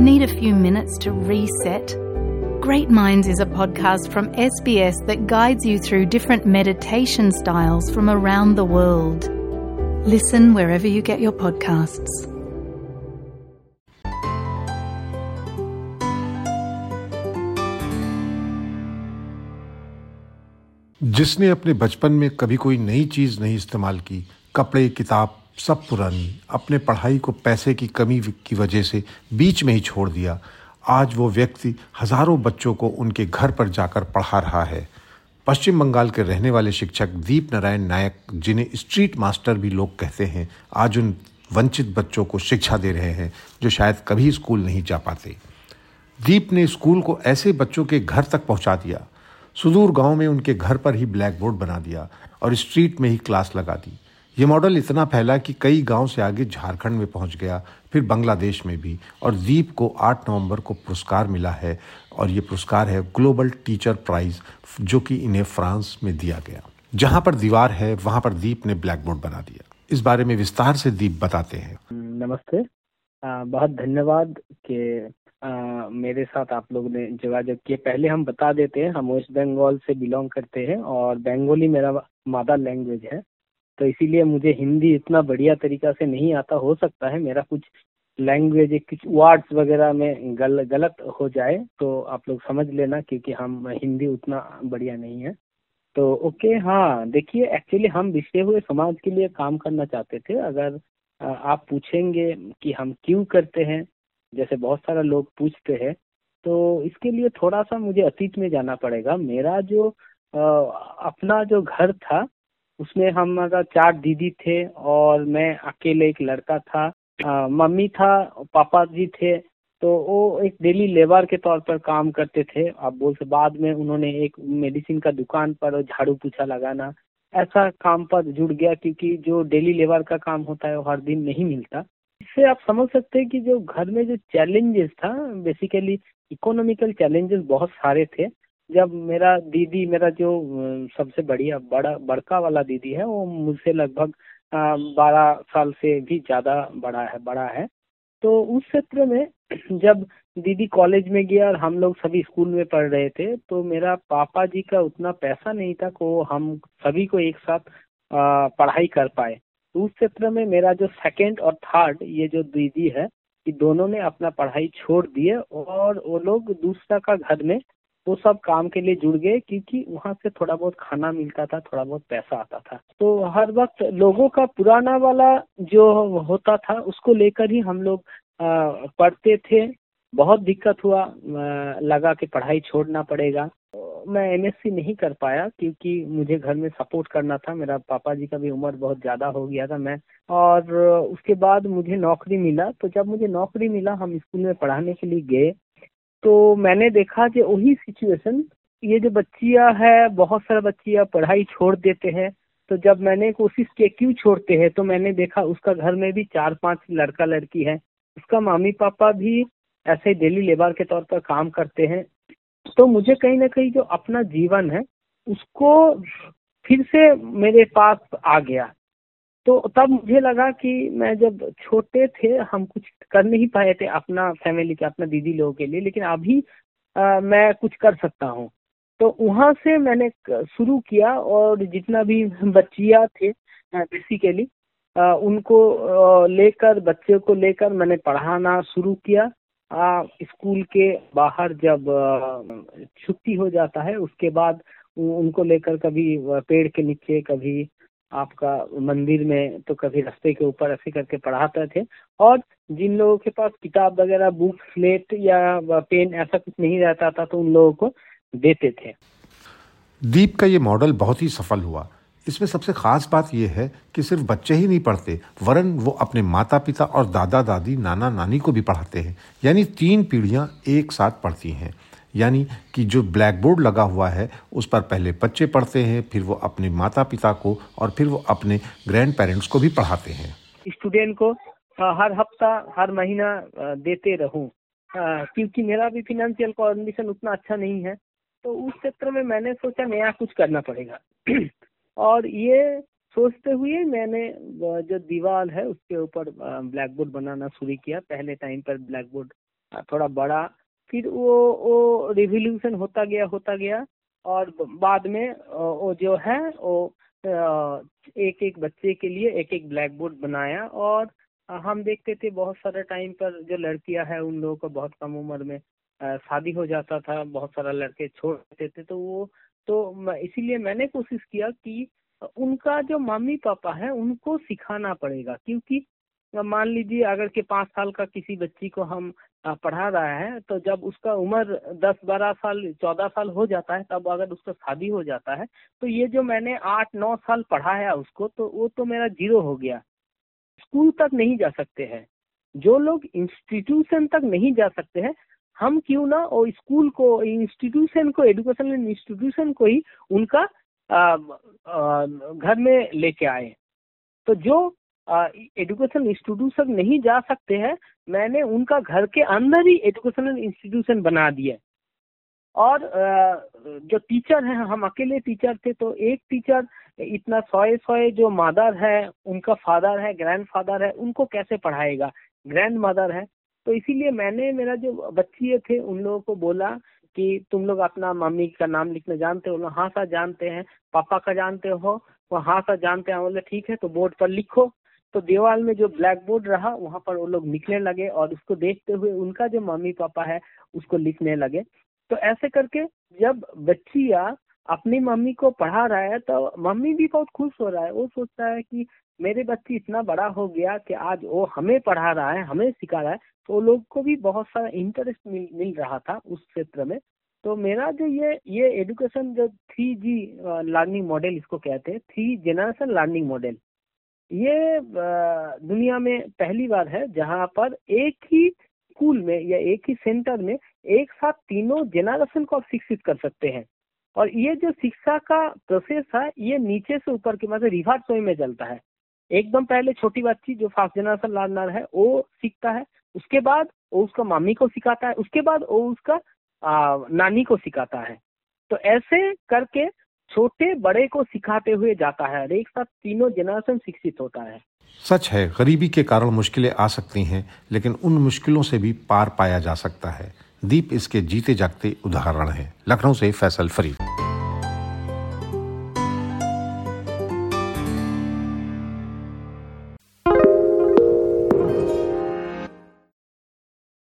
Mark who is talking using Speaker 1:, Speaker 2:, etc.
Speaker 1: Need a few minutes to reset? Great Minds is a podcast from SBS that guides you through different meditation styles from around the world. Listen wherever you get your podcasts.
Speaker 2: जिसने अपने बचपन में कभी कोई नई चीज नहीं इस्तेमाल की कपड़े किताब सब पुरानी, अपने पढ़ाई को पैसे की कमी की वजह से बीच में ही छोड़ दिया। आज वो व्यक्ति हज़ारों बच्चों को उनके घर पर जाकर पढ़ा रहा है। पश्चिम बंगाल के रहने वाले शिक्षक दीप नारायण नायक, जिन्हें स्ट्रीट मास्टर भी लोग कहते हैं, आज उन वंचित बच्चों को शिक्षा दे रहे हैं, जो शायद कभी स्कूल नहीं जा पाते। दीप ने स्कूल को ऐसे बच्चों के घर तक पहुँचा दिया। सुदूर गाँव में उनके घर पर ही ब्लैक बोर्ड बना दिया और स्ट्रीट में ही क्लास लगा दी। ये मॉडल इतना फैला कि कई गाँव से आगे झारखंड में पहुँच गया फिर बांग्लादेश में भी और दीप को 8 नवंबर को पुरस्कार मिला है और ये पुरस्कार है ग्लोबल टीचर प्राइज जो कि इन्हें फ्रांस में दिया गया। जहाँ पर दीवार है वहाँ पर दीप ने ब्लैक बोर्ड बना दिया। इस बारे में विस्तार से दीप बताते हैं।
Speaker 3: नमस्ते। आ, बहुत धन्यवाद के आ, मेरे साथ आप लोग ने जोगाजोग किए। पहले हम बता देते हैं हम वेस्ट बंगाल से बिलोंग करते हैं और बंगाली मेरा मदर लैंग्वेज है। तो इसीलिए मुझे हिंदी इतना बढ़िया तरीका से नहीं आता। हो सकता है मेरा कुछ लैंग्वेज कुछ वर्ड्स वगैरह में गल, गलत हो जाए तो आप लोग समझ लेना क्योंकि हम हिंदी उतना बढ़िया नहीं है। तो ओके हाँ देखिए एक्चुअली हम बिछड़े हुए समाज के लिए काम करना चाहते थे। अगर आप पूछेंगे कि हम क्यों करते हैं जैसे बहुत सारा लोग पूछते हैं तो इसके लिए थोड़ा सा मुझे अतीत में जाना पड़ेगा। मेरा जो अपना जो घर था उसमें हमारा चार दीदी थे और मैं अकेले एक लड़का था आ, मम्मी था पापा जी थे तो वो एक डेली लेबर के तौर पर काम करते थे। आप बोल से बाद में उन्होंने एक मेडिसिन का दुकान पर झाड़ू पोछा लगाना ऐसा काम पर जुड़ गया क्योंकि जो डेली लेबर का काम होता है वो हर दिन नहीं मिलता। इससे आप समझ सकते हैं कि जो घर में जो चैलेंजेस था बेसिकली इकोनॉमिकल चैलेंजेस बहुत सारे थे। जब मेरा दीदी, मेरा जो सबसे बढ़िया, बड़ा, बड़का वाला दीदी है, वो मुझसे लगभग बारह साल से भी ज़्यादा बड़ा है बड़ा है। तो उस क्षेत्र में जब दीदी कॉलेज में गया और हम लोग सभी स्कूल में पढ़ रहे थे तो मेरा पापा जी का उतना पैसा नहीं था को हम सभी को एक साथ पढ़ाई कर पाए। तो उस क्षेत्र में मेरा जो सेकंड और थर्ड ये जो दीदी है कि दोनों ने अपना पढ़ाई छोड़ दिए और वो लोग दूसरा का घर में वो सब काम के लिए जुड़ गए क्योंकि वहाँ से थोड़ा बहुत खाना मिलता था, थोड़ा बहुत पैसा आता था। तो हर वक्त लोगों का पुराना वाला जो होता था, उसको लेकर ही हम लोग पढ़ते थे। बहुत दिक्कत हुआ लगा कि पढ़ाई छोड़ना पड़ेगा। मैं एमएससी नहीं कर पाया क्योंकि मुझे घर में सपोर्ट करना था। मेरा पापा जी का भी उम्र बहुत ज़्यादा हो गया था मैं। और उसके बाद मुझे नौकरी मिला। तो जब मुझे नौकरी मिला, हम स्कूल में पढ़ाने के लिए गए। तो मैंने देखा कि वही सिचुएशन ये जो बच्चियाँ है, बहुत सारा बच्चियाँ पढ़ाई छोड़ देते हैं। तो जब मैंने कोशिश की, क्यों छोड़ते हैं? तो मैंने देखा उसका घर में भी चार पाँच लड़का लड़की है। उसका मम्मी पापा भी ऐसे डेली लेबर के तौर पर काम करते हैं। तो मुझे कहीं ना कहीं जो अपना जीवन है, उसको फिर से मेरे पास आ गया। तो तब मुझे लगा कि मैं जब छोटे थे हम कुछ कर नहीं पाए थे अपना फैमिली के अपना दीदी लोगों के लिए लेकिन अभी आ, मैं कुछ कर सकता हूँ। तो वहाँ से मैंने शुरू किया और जितना भी बच्चियाँ थे बेसिकली उनको लेकर बच्चे को लेकर मैंने पढ़ाना शुरू किया। आ, स्कूल के बाहर जब छुट्टी हो जाता है उसके बाद उनको लेकर कभी पेड़ के नीचे कभी आपका मंदिर में तो कभी रास्ते के ऊपर ऐसे करके पढ़ाते थे। और जिन लोगों के पास किताब वगैरह, बुक स्लेट या पेन ऐसा कुछ नहीं रहता था तो उन लोगों को देते थे।
Speaker 2: दीप का ये मॉडल बहुत ही सफल हुआ। इसमें सबसे खास बात यह है कि सिर्फ़ बच्चे ही नहीं पढ़ते, वरन वो अपने माता पिता और दादा दादी नाना नानी को भी पढ़ाते हैं। यानी तीन पीढ़ियाँ एक साथ पढ़ती हैं। यानी कि जो ब्लैक बोर्ड लगा हुआ है, उस पर पहले बच्चे पढ़ते हैं, फिर वो अपने माता पिता को और फिर वो अपने ग्रैंड पेरेंट्स को भी पढ़ाते हैं।
Speaker 3: स्टूडेंट को हर हफ़्ता, हर महीना देते रहूँ। क्योंकि मेरा भी फिनेंशियल कंडीशन उतना अच्छा नहीं है तो उस क्षेत्र में मैंने सोचा नया कुछ करना पड़ेगा। और ये सोचते हुए मैंने जो दीवार है, उसके ऊपर ब्लैक बोर्ड बनाना शुरू किया। पहले टाइम पर ब्लैक बोर्ड थोड़ा बड़ा फिर वो वो रिवोल्यूशन होता गया होता गया और बाद में वो जो है, वो एक एक बच्चे के लिए एक एक ब्लैक बोर्ड बनाया और हम देखते थे बहुत सारे टाइम पर जो लड़कियाँ हैं, उन लोगों को बहुत कम उम्र में शादी हो जाता था, बहुत सारा लड़के छोड़ देते थे तो वो तो इसीलिए मैंने कोशिश किया कि उनका जो मम्मी पापा है, उनको सिखाना पड़ेगा, क्योंकि मान लीजिए अगर के पाँच साल का किसी बच्ची को हम पढ़ा रहा है तो जब उसका उम्र दस बारह साल चौदह साल हो जाता है तब अगर उसका शादी हो जाता है तो ये जो मैंने आठ नौ साल पढ़ाया उसको तो वो तो मेरा ज़ीरो हो गया। स्कूल तक नहीं जा सकते हैं। जो लोग इंस्टीट्यूशन तक नहीं जा सकते हैं हम क्यों ना वो स्कूल को इंस्टीट्यूशन को एजुकेशनल इंस्टीट्यूशन को ही उनका आ, आ, घर में लेके आए। तो जो एजुकेशन इंस्टीट्यूशन नहीं जा सकते हैं। मैंने उनका घर के अंदर ही एजुकेशनल इंस्टीट्यूशन बना दिया और जो टीचर हैं, हम अकेले टीचर थे तो एक टीचर इतना सोए सोए जो मदर है, उनका फादर है ग्रैंड फादर है, उनको कैसे पढ़ाएगा? ग्रैंड मदर है। तो इसीलिए मैंने, मेरा जो बच्ची थे, उन लोगों को बोला कि तुम लोग अपना मम्मी का नाम लिखना जानते हो? हाँ सर, जानते हैं। पापा का जानते हो? वो हाँ सर, जानते हैं। बोले, ठीक है तो बोर्ड पर लिखो। तो देवाल में जो ब्लैक बोर्ड रहा, वहाँ पर वो लोग लिखने लगे और उसको देखते हुए उनका जो मम्मी पापा है, उसको लिखने लगे। तो ऐसे करके जब बच्चिया अपनी मम्मी को पढ़ा रहा है तो मम्मी भी बहुत खुश हो रहा है। वो सोचता है कि मेरे बच्ची इतना बड़ा हो गया कि आज वो हमें पढ़ा रहा है, हमें सिखा रहा है। तो लोग को भी बहुत सारा इंटरेस्ट मिल मिल रहा था उस क्षेत्र में। तो मेरा जो ये ये एजुकेशन जो थ्री जी लर्निंग मॉडल इसको कहते हैं, थ्री जेनरेशन लर्निंग मॉडल ये दुनिया में पहली बार है जहाँ पर एक ही स्कूल में या एक ही सेंटर में एक साथ तीनों जेनरेशन को आप शिक्षित कर सकते हैं। और ये जो शिक्षा का प्रोसेस है ये नीचे से ऊपर के मतलब रिवर्स वे में चलता है। एकदम पहले छोटी बच्ची जो फ़र्स्ट जनरेशन लर्नर है वो सीखता है उसके बाद वो उसका मामी को सिखाता है उसके बाद वो उसका आ, नानी को सिखाता है। तो ऐसे करके छोटे बड़े को सिखाते हुए जाता है। और एक साथ तीनों जनरेशन शिक्षित होता है।
Speaker 2: सच है, गरीबी के कारण मुश्किलें आ सकती हैं, लेकिन उन मुश्किलों से भी पार पाया जा सकता है। दीप इसके जीते जागते उदाहरण है। लखनऊ से फैसल फरीद।